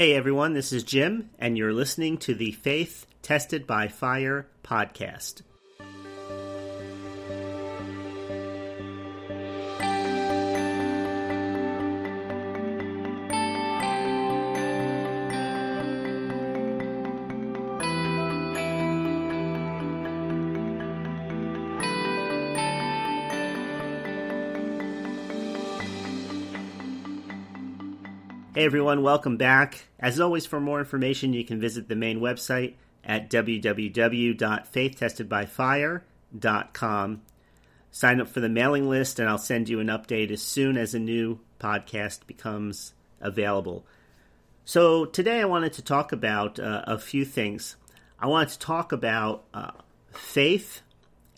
Hey everyone, this is Jim, and you're listening to the Faith Tested by Fire podcast. Hey everyone, welcome back. As always, for more information, you can visit the main website at www.faithtestedbyfire.com. Sign up for the mailing list, and I'll send you an update as soon as a new podcast becomes available. So, today I wanted to talk about uh, a few things. I wanted to talk about uh, faith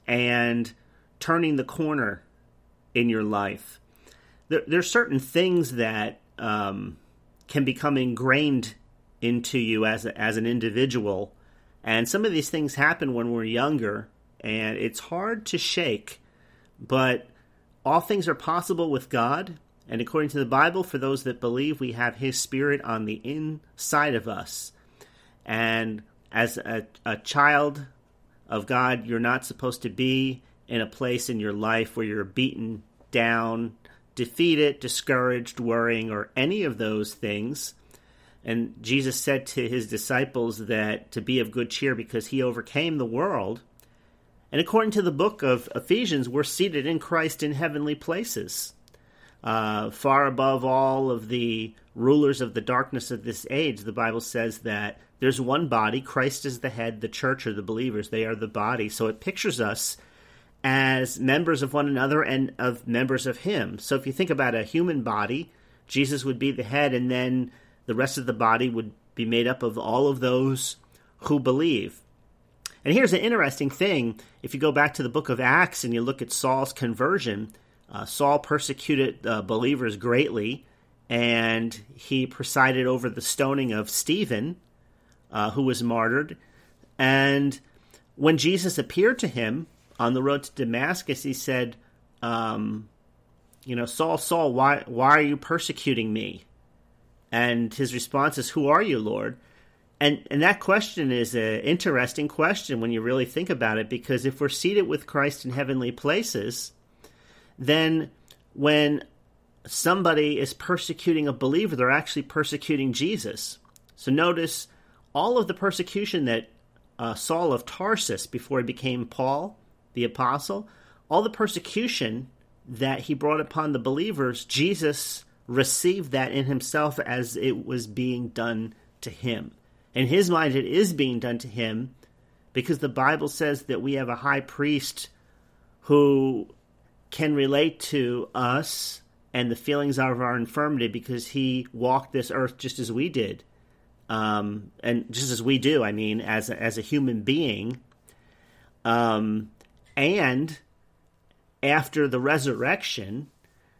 and turning the corner in your life. There, there's certain things that um, can become ingrained into you as a, as an individual. And some of these things happen when we're younger, and it's hard to shake. But all things are possible with God, and according to the Bible, for those that believe, we have His Spirit on the inside of us. And as a, a child of God, you're not supposed to be in a place in your life where you're beaten down defeated, discouraged, worrying, or any of those things. And Jesus said to his disciples that to be of good cheer because he overcame the world. And according to the book of Ephesians, we're seated in Christ in heavenly places, uh, far above all of the rulers of the darkness of this age. The Bible says that there's one body, Christ is the head, the church are the believers, they are the body. So it pictures us as members of one another and of members of Him. So if you think about a human body, Jesus would be the head, and then the rest of the body would be made up of all of those who believe. And here's an interesting thing if you go back to the book of Acts and you look at Saul's conversion, uh, Saul persecuted uh, believers greatly, and he presided over the stoning of Stephen, uh, who was martyred. And when Jesus appeared to him, on the road to Damascus, he said, um, "You know, Saul, Saul, why why are you persecuting me?" And his response is, "Who are you, Lord?" And and that question is an interesting question when you really think about it, because if we're seated with Christ in heavenly places, then when somebody is persecuting a believer, they're actually persecuting Jesus. So notice all of the persecution that uh, Saul of Tarsus before he became Paul the apostle, all the persecution that he brought upon the believers, Jesus received that in himself as it was being done to him. In his mind, it is being done to him because the Bible says that we have a high priest who can relate to us and the feelings of our infirmity because he walked this earth just as we did. Um, and just as we do, I mean, as a, as a human being. Um, and after the resurrection,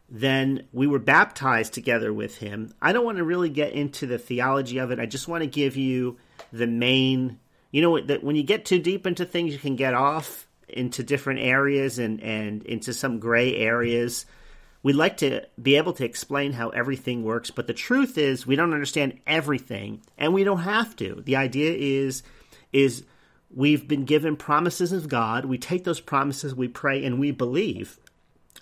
then we were baptized together with him. I don't want to really get into the theology of it. I just want to give you the main. You know that when you get too deep into things, you can get off into different areas and and into some gray areas. We like to be able to explain how everything works, but the truth is we don't understand everything, and we don't have to. The idea is is We've been given promises of God. We take those promises, we pray, and we believe.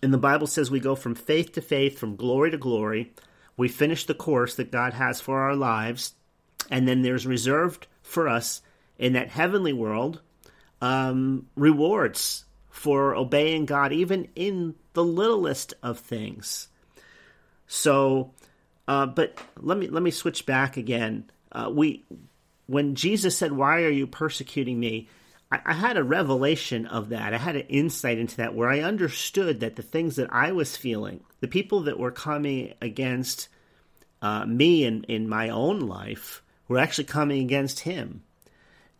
And the Bible says we go from faith to faith, from glory to glory. We finish the course that God has for our lives. And then there's reserved for us in that heavenly world um, rewards for obeying God, even in the littlest of things. So, uh, but let me let me switch back again. Uh, we when Jesus said, Why are you persecuting me? I, I had a revelation of that. I had an insight into that where I understood that the things that I was feeling, the people that were coming against uh, me in, in my own life, were actually coming against him.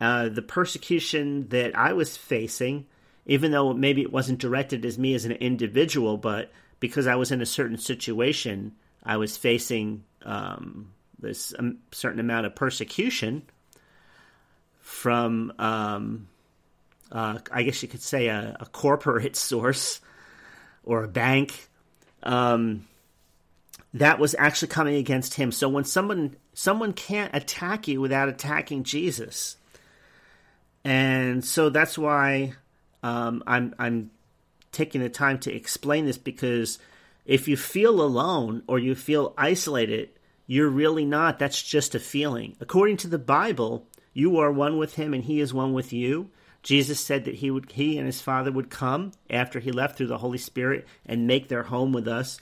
Uh, the persecution that I was facing, even though maybe it wasn't directed as me as an individual, but because I was in a certain situation, I was facing um, this um, certain amount of persecution from, um, uh, I guess you could say, a, a, corporate source or a bank. Um, that was actually coming against him. So when someone someone can't attack you without attacking Jesus, and so that's why um, I'm I'm taking the time to explain this because if you feel alone or you feel isolated, you're really not. That's just a feeling. According to the Bible, you are one with him and he is one with you. Jesus said that he would he and his father would come after he left through the Holy Spirit and make their home with us.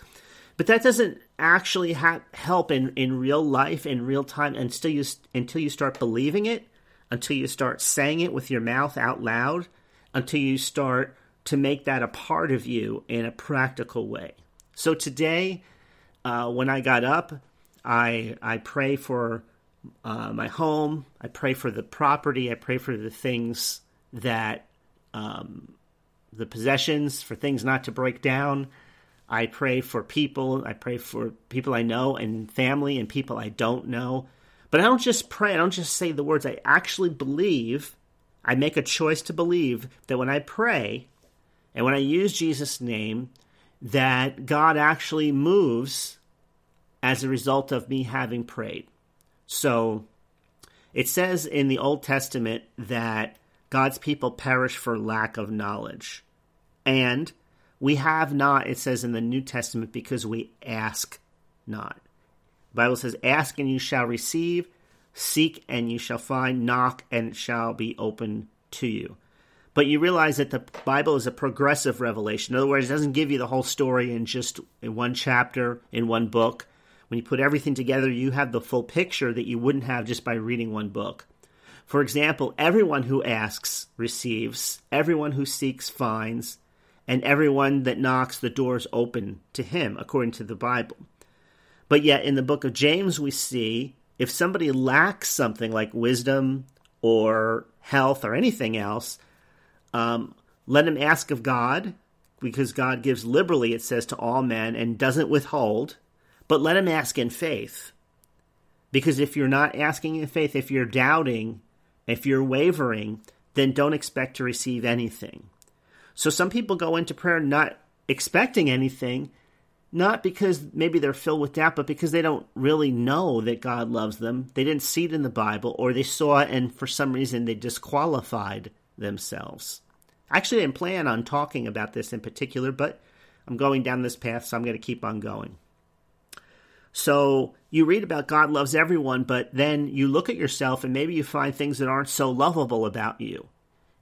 But that doesn't actually ha- help in, in real life in real time until you until you start believing it, until you start saying it with your mouth out loud, until you start to make that a part of you in a practical way. So today, uh, when I got up, I I pray for uh, my home. I pray for the property. I pray for the things that um, the possessions, for things not to break down. I pray for people. I pray for people I know and family and people I don't know. But I don't just pray. I don't just say the words. I actually believe. I make a choice to believe that when I pray and when I use Jesus' name, that God actually moves as a result of me having prayed. So it says in the Old Testament that God's people perish for lack of knowledge. And we have not, it says in the New Testament, because we ask not. The Bible says, Ask and you shall receive, seek and you shall find, knock and it shall be open to you. But you realize that the Bible is a progressive revelation. In other words, it doesn't give you the whole story in just in one chapter, in one book. When you put everything together, you have the full picture that you wouldn't have just by reading one book. For example, everyone who asks receives, everyone who seeks finds, and everyone that knocks, the doors open to him, according to the Bible. But yet, in the book of James, we see if somebody lacks something like wisdom or health or anything else, um, let him ask of God, because God gives liberally, it says, to all men and doesn't withhold, but let him ask in faith. Because if you're not asking in faith, if you're doubting, if you're wavering, then don't expect to receive anything. So some people go into prayer not expecting anything, not because maybe they're filled with doubt, but because they don't really know that God loves them. They didn't see it in the Bible, or they saw it and for some reason they disqualified themselves. I actually didn't plan on talking about this in particular, but I'm going down this path, so I'm going to keep on going. So you read about God loves everyone, but then you look at yourself and maybe you find things that aren't so lovable about you.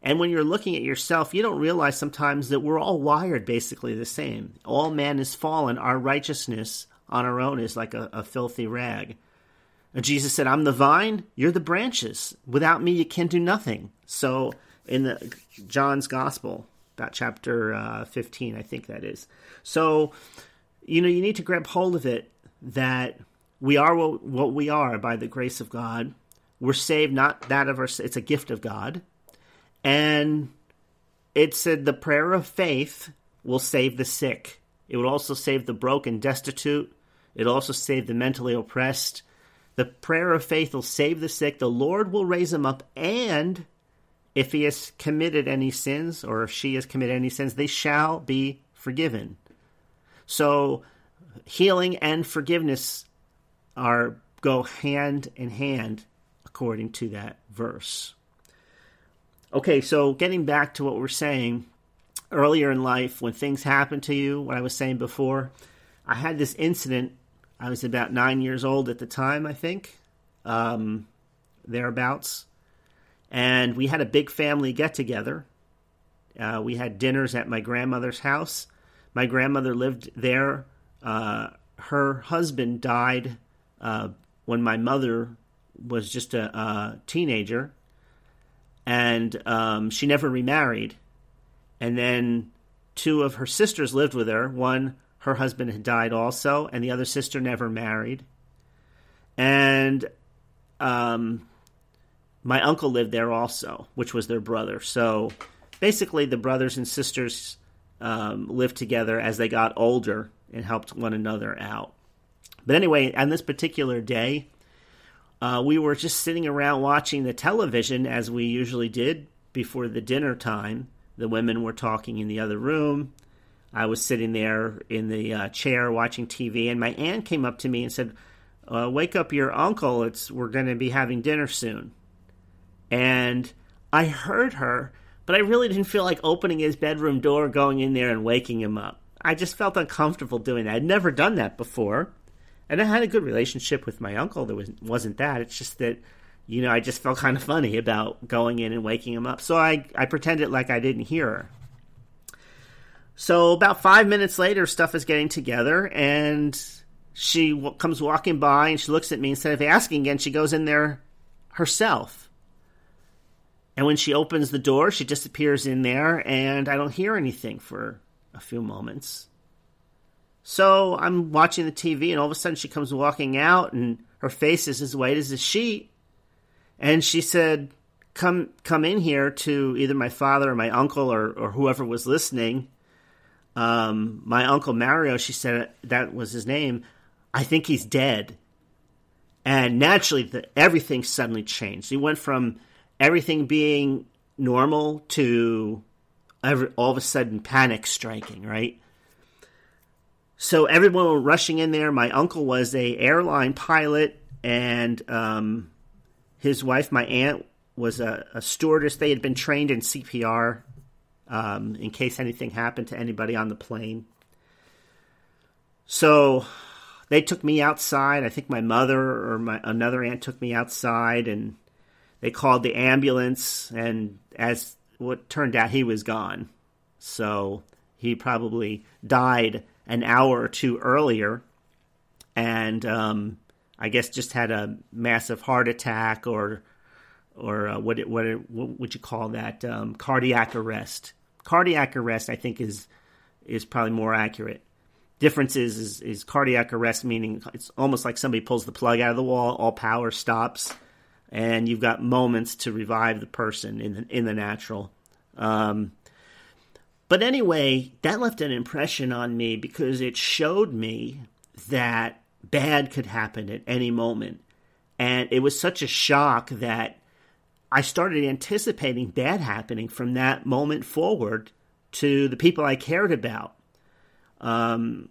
And when you're looking at yourself, you don't realize sometimes that we're all wired basically the same. All man is fallen. Our righteousness on our own is like a, a filthy rag. And Jesus said, I'm the vine, you're the branches. Without me, you can do nothing. So in the John's Gospel, about chapter uh, 15, I think that is. So, you know, you need to grab hold of it that we are what, what we are by the grace of God. We're saved, not that of our. It's a gift of God, and it said the prayer of faith will save the sick. It will also save the broken, destitute. It'll also save the mentally oppressed. The prayer of faith will save the sick. The Lord will raise him up, and if he has committed any sins or if she has committed any sins, they shall be forgiven. So healing and forgiveness are go hand in hand according to that verse. Okay, so getting back to what we're saying earlier in life when things happen to you, what I was saying before, I had this incident. I was about nine years old at the time, I think, um, thereabouts. And we had a big family get together. Uh, we had dinners at my grandmother's house. My grandmother lived there uh, her husband died uh, when my mother was just a, a teenager, and um, she never remarried. And then two of her sisters lived with her. One, her husband had died also, and the other sister never married. And um, my uncle lived there also, which was their brother. So basically, the brothers and sisters um, lived together as they got older and helped one another out. But anyway, on this particular day, uh, we were just sitting around watching the television as we usually did before the dinner time. The women were talking in the other room. I was sitting there in the uh, chair watching TV, and my aunt came up to me and said, uh, "Wake up your uncle! It's we're going to be having dinner soon." And I heard her, but I really didn't feel like opening his bedroom door, going in there, and waking him up. I just felt uncomfortable doing that. I'd never done that before, and I had a good relationship with my uncle. There was wasn't that. It's just that you know I just felt kind of funny about going in and waking him up. So I I pretended like I didn't hear her. So about five minutes later, stuff is getting together, and she w- comes walking by and she looks at me instead of asking again. She goes in there herself, and when she opens the door, she disappears in there, and I don't hear anything for a few moments. So I'm watching the TV, and all of a sudden she comes walking out, and her face is as white as a sheet, and she said, "Come, come in here to either my father or my uncle or, or whoever was listening." um, my uncle Mario, she said that was his name. I think he's dead. And naturally, the, everything suddenly changed. He went from everything being normal to every, all of a sudden panic striking, right? So everyone was rushing in there. My uncle was a airline pilot, and um, his wife, my aunt, was a, a stewardess. They had been trained in CPR um, in case anything happened to anybody on the plane. So they took me outside. I think my mother or my another aunt took me outside, and they called the ambulance. And as what turned out, he was gone. So he probably died an hour or two earlier, and um, I guess just had a massive heart attack or or uh, what, what what would you call that um, cardiac arrest cardiac arrest, I think, is is probably more accurate. Difference is, is, is cardiac arrest meaning it's almost like somebody pulls the plug out of the wall, all power stops, and you've got moments to revive the person in the, in the natural. Um, but anyway, that left an impression on me because it showed me that bad could happen at any moment. And it was such a shock that I started anticipating bad happening from that moment forward to the people I cared about. Um,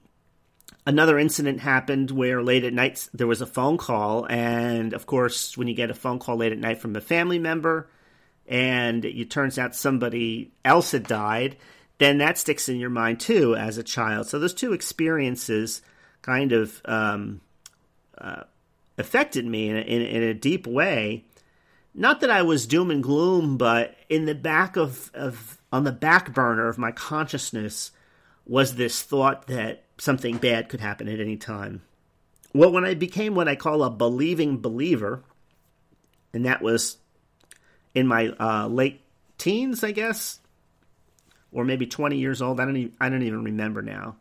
another incident happened where late at night there was a phone call, and of course, when you get a phone call late at night from a family member, and it turns out somebody else had died, then that sticks in your mind too as a child. So those two experiences kind of um, uh, affected me in a, in, in a deep way not that I was doom and gloom, but in the back of, of on the back burner of my consciousness was this thought that something bad could happen at any time. Well, when I became what I call a believing believer, and that was in my uh, late teens, I guess, or maybe 20 years old. I don't even, I don't even remember now.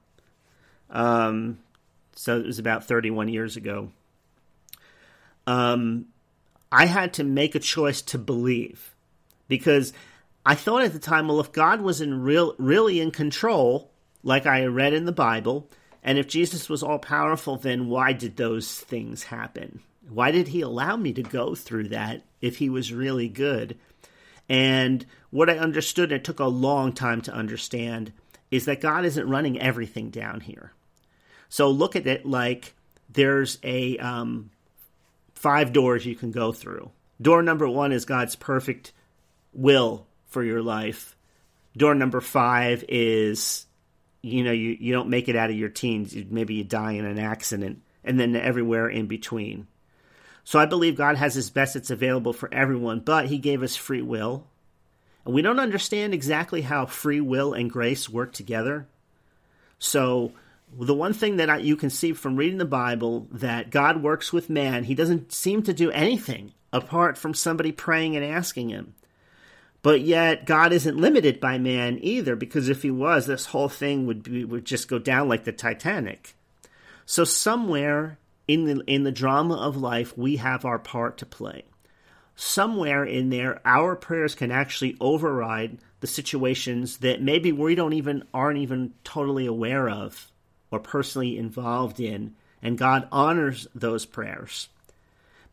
Um, so it was about 31 years ago. Um, I had to make a choice to believe because I thought at the time, well, if God was in real, really in control, like I read in the Bible, and if Jesus was all powerful, then why did those things happen? Why did he allow me to go through that if he was really good? And what I understood, and it took a long time to understand, is that God isn't running everything down here. So look at it like there's a um, five doors you can go through. Door number one is God's perfect will for your life. Door number five is, you know, you, you don't make it out of your teens. Maybe you die in an accident, and then everywhere in between. So I believe God has His best that's available for everyone, but He gave us free will. And we don't understand exactly how free will and grace work together. So the one thing that I, you can see from reading the Bible that God works with man, he doesn't seem to do anything apart from somebody praying and asking him. But yet God isn't limited by man either because if he was, this whole thing would be, would just go down like the Titanic. So somewhere in the in the drama of life we have our part to play. Somewhere in there our prayers can actually override the situations that maybe we don't even aren't even totally aware of or personally involved in, and God honors those prayers.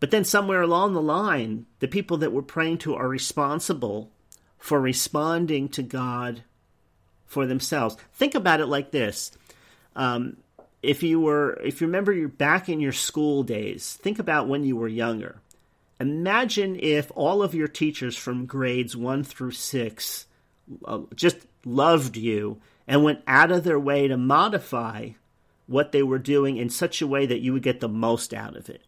But then somewhere along the line, the people that we're praying to are responsible for responding to God for themselves. Think about it like this. Um, if you were, if you remember you're back in your school days, think about when you were younger. Imagine if all of your teachers from grades one through six uh, just loved you and went out of their way to modify what they were doing in such a way that you would get the most out of it.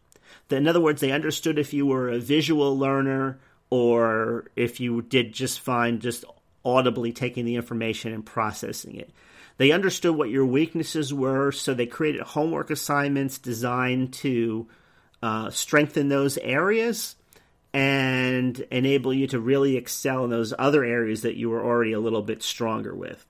In other words, they understood if you were a visual learner or if you did just fine just audibly taking the information and processing it. They understood what your weaknesses were, so they created homework assignments designed to uh, strengthen those areas and enable you to really excel in those other areas that you were already a little bit stronger with.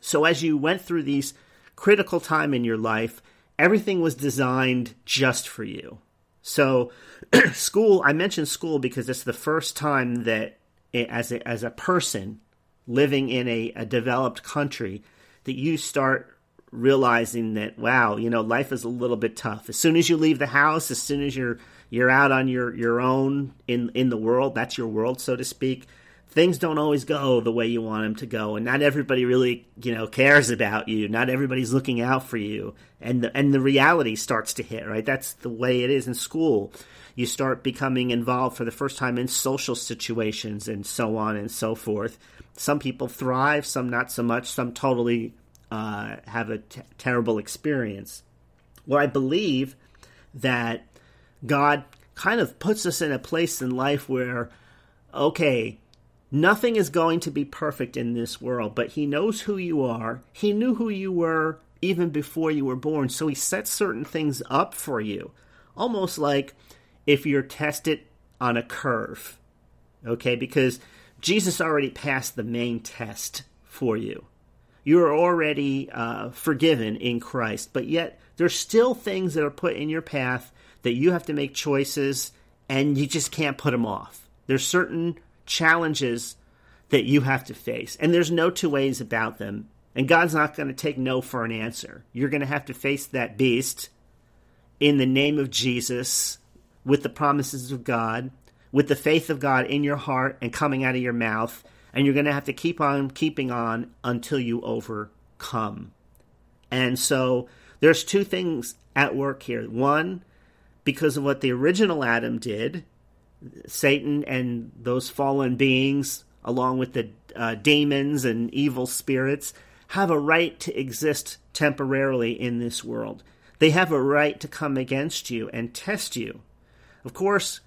So as you went through these critical time in your life, everything was designed just for you. So school, I mentioned school because it's the first time that it, as a, as a person living in a, a developed country that you start realizing that wow, you know, life is a little bit tough. As soon as you leave the house, as soon as you're you're out on your your own in in the world, that's your world so to speak. Things don't always go the way you want them to go, and not everybody really, you know, cares about you. Not everybody's looking out for you, and the, and the reality starts to hit. Right, that's the way it is in school. You start becoming involved for the first time in social situations, and so on and so forth. Some people thrive, some not so much. Some totally uh, have a t- terrible experience. Well, I believe that God kind of puts us in a place in life where, okay, nothing is going to be perfect in this world, but He knows who you are. He knew who you were even before you were born, so He sets certain things up for you, almost like if you're tested on a curve, okay, because Jesus already passed the main test for you you are already uh, forgiven in Christ, but yet there's still things that are put in your path that you have to make choices and you just can't put them off. There's certain challenges that you have to face, and there's no two ways about them. And God's not going to take no for an answer. You're going to have to face that beast in the name of Jesus with the promises of God, with the faith of God in your heart and coming out of your mouth and you're going to have to keep on keeping on until you overcome. And so there's two things at work here. One, because of what the original Adam did, Satan and those fallen beings, along with the uh, demons and evil spirits, have a right to exist temporarily in this world. They have a right to come against you and test you. Of course,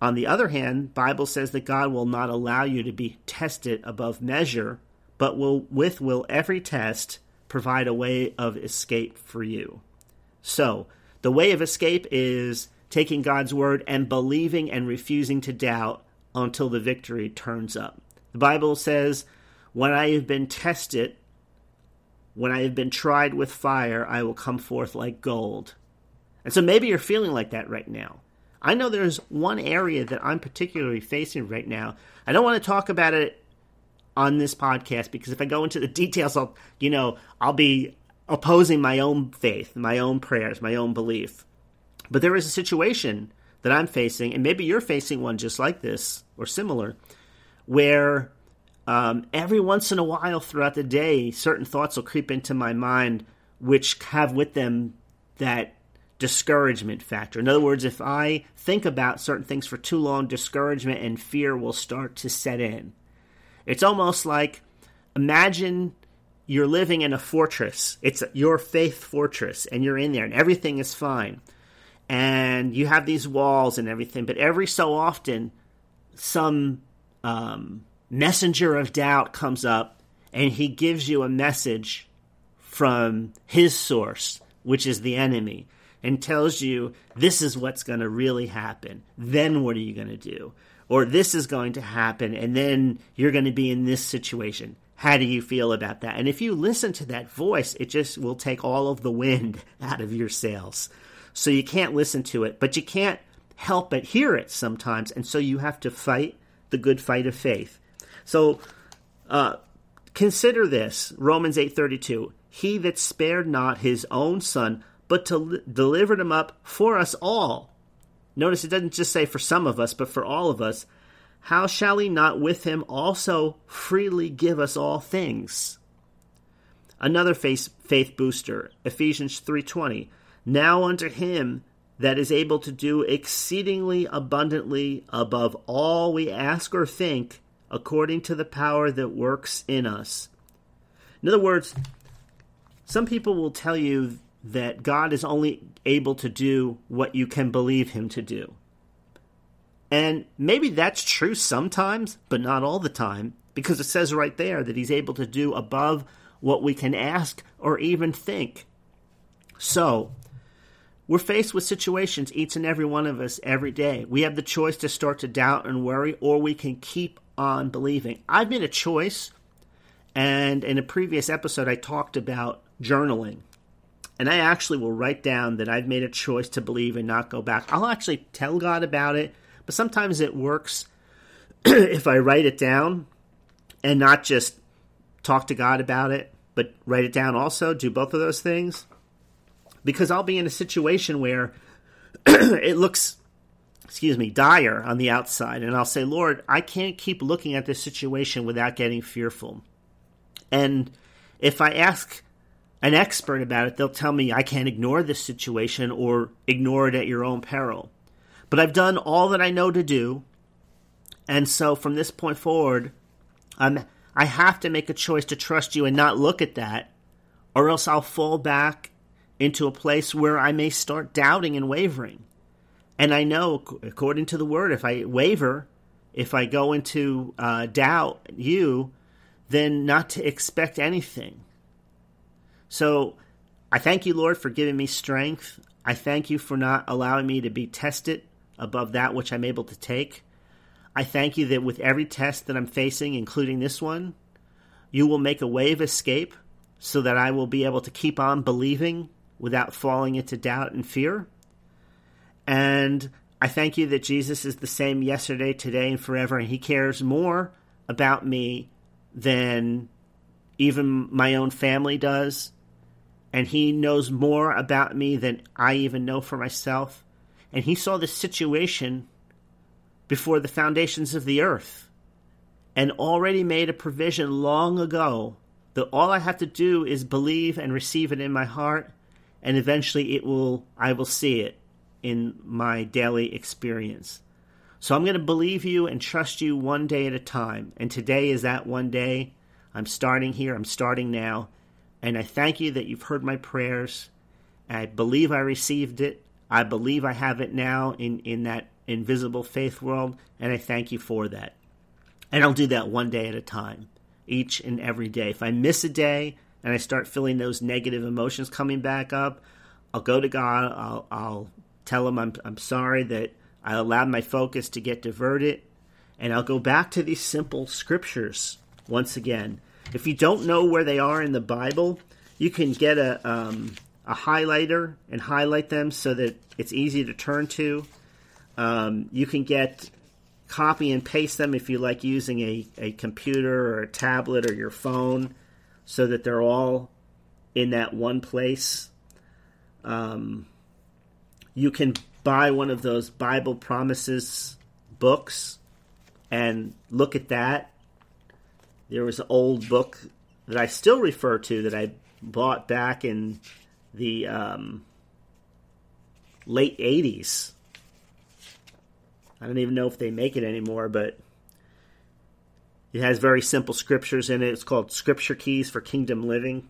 on the other hand, Bible says that God will not allow you to be tested above measure, but will with will every test provide a way of escape for you. So, the way of escape is taking God's word and believing and refusing to doubt until the victory turns up. The Bible says, When I have been tested, when I have been tried with fire, I will come forth like gold. And so maybe you're feeling like that right now. I know there's one area that I'm particularly facing right now. I don't want to talk about it on this podcast because if I go into the details, I'll, you know, I'll be opposing my own faith, my own prayers, my own belief. But there is a situation that I'm facing, and maybe you're facing one just like this or similar, where um, every once in a while throughout the day, certain thoughts will creep into my mind which have with them that discouragement factor. In other words, if I think about certain things for too long, discouragement and fear will start to set in. It's almost like imagine you're living in a fortress. It's your faith fortress, and you're in there, and everything is fine. And you have these walls and everything, but every so often, some um, messenger of doubt comes up, and he gives you a message from his source, which is the enemy and tells you this is what's going to really happen, then what are you going to do? Or this is going to happen, and then you're going to be in this situation. How do you feel about that? And if you listen to that voice, it just will take all of the wind out of your sails. So you can't listen to it, but you can't help but hear it sometimes, and so you have to fight the good fight of faith. So uh, consider this Romans 8:32 He that spared not his own son but to delivered him up for us all. Notice it doesn't just say for some of us, but for all of us. How shall he not with him also freely give us all things? Another faith, faith booster, Ephesians 3:20. Now unto him that is able to do exceedingly abundantly above all we ask or think, according to the power that works in us. In other words, some people will tell you that God is only able to do what you can believe him to do. And maybe that's true sometimes, but not all the time, because it says right there that he's able to do above what we can ask or even think. So, we're faced with situations, each and every one of us, every day. We have the choice to start to doubt and worry, or we can keep on believing. I've made a choice, and in a previous episode, I talked about journaling. And I actually will write down that I've made a choice to believe and not go back. I'll actually tell God about it, but sometimes it works if I write it down and not just talk to God about it, but write it down also, do both of those things because I'll be in a situation where it looks, excuse me, dire on the outside. And I'll say, Lord, I can't keep looking at this situation without getting fearful. And if I ask an expert about it, they'll tell me I can't ignore this situation or ignore it at your own peril. But I've done all that I know to do. And so from this point forward, I'm I have to make a choice to trust you and not look at that, or else I'll fall back into a place where I may start doubting and wavering. And I know, according to the word, if I waver, if I go into uh, doubt you, then not to expect anything. So I thank you, Lord, for giving me strength. I thank you for not allowing me to be tested above that which I'm able to take. I thank you that with every test that I'm facing, including this one, you will make a way of escape so that I will be able to keep on believing without falling into doubt and fear. And I thank you that Jesus is the same yesterday, today, and forever, and he cares more about me than even my own family does. And he knows more about me than I even know for myself. And he saw the situation before the foundations of the earth and already made a provision long ago that all I have to do is believe and receive it in my heart and eventually it will I will see it in my daily experience. So I'm going to believe you and trust you one day at a time. And today is that one day. I'm starting here. I'm starting now. And I thank you that you've heard my prayers. I believe I received it. I believe I have it now in, in that invisible faith world. And I thank you for that. And I'll do that one day at a time, each and every day. If I miss a day, and I start feeling those negative emotions coming back up, I'll go to God. I'll, I'll tell Him I'm, I'm sorry that I allowed my focus to get diverted. And I'll go back to these simple scriptures once again. If you don't know where they are in the Bible, you can get a, um, a highlighter and highlight them so that it's easy to turn to. Um, you can get copy and paste them if you like using a, a computer or a tablet or your phone so that they're all in that one place. Um, you can buy one of those Bible promises books and look at that. There was an old book that I still refer to that I bought back in the um, late 80s. I don't even know if they make it anymore, but it has very simple scriptures in it. It's called Scripture Keys for Kingdom Living.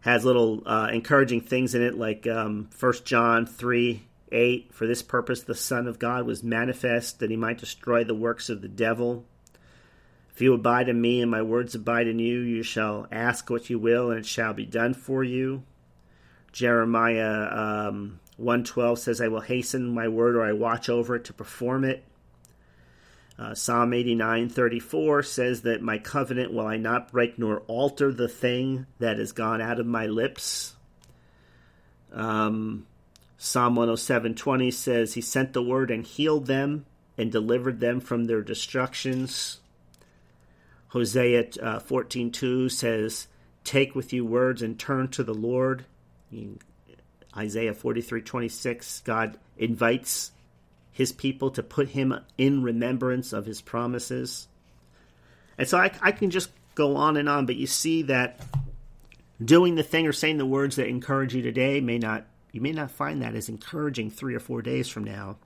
Has little uh, encouraging things in it, like um, 1 John 3 8. For this purpose, the Son of God was manifest, that he might destroy the works of the devil. If you abide in me and my words abide in you, you shall ask what you will, and it shall be done for you. Jeremiah um, 112 says, I will hasten my word or I watch over it to perform it. Uh, Psalm 89:34 says that my covenant will I not break nor alter the thing that has gone out of my lips. Um, Psalm 107:20 says he sent the word and healed them and delivered them from their destructions. Hosea 14:2 uh, says, "Take with you words and turn to the Lord." Isaiah 43:26, God invites his people to put him in remembrance of his promises. And so I, I can just go on and on, but you see that doing the thing or saying the words that encourage you today may not you may not find that as encouraging 3 or 4 days from now.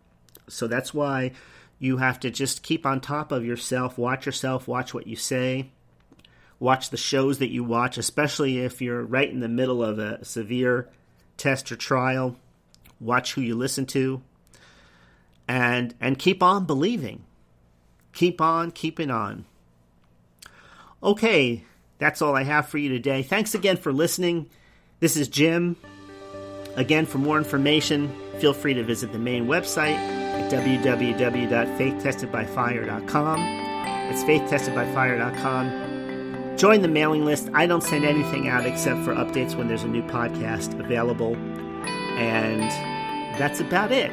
So that's why you have to just keep on top of yourself, watch yourself, watch what you say, watch the shows that you watch, especially if you're right in the middle of a severe test or trial. Watch who you listen to and and keep on believing. Keep on keeping on. Okay, that's all I have for you today. Thanks again for listening. This is Jim. Again, for more information, feel free to visit the main website at www.faithtestedbyfire.com. It's faithtestedbyfire.com. Join the mailing list. I don't send anything out except for updates when there's a new podcast available. And that's about it.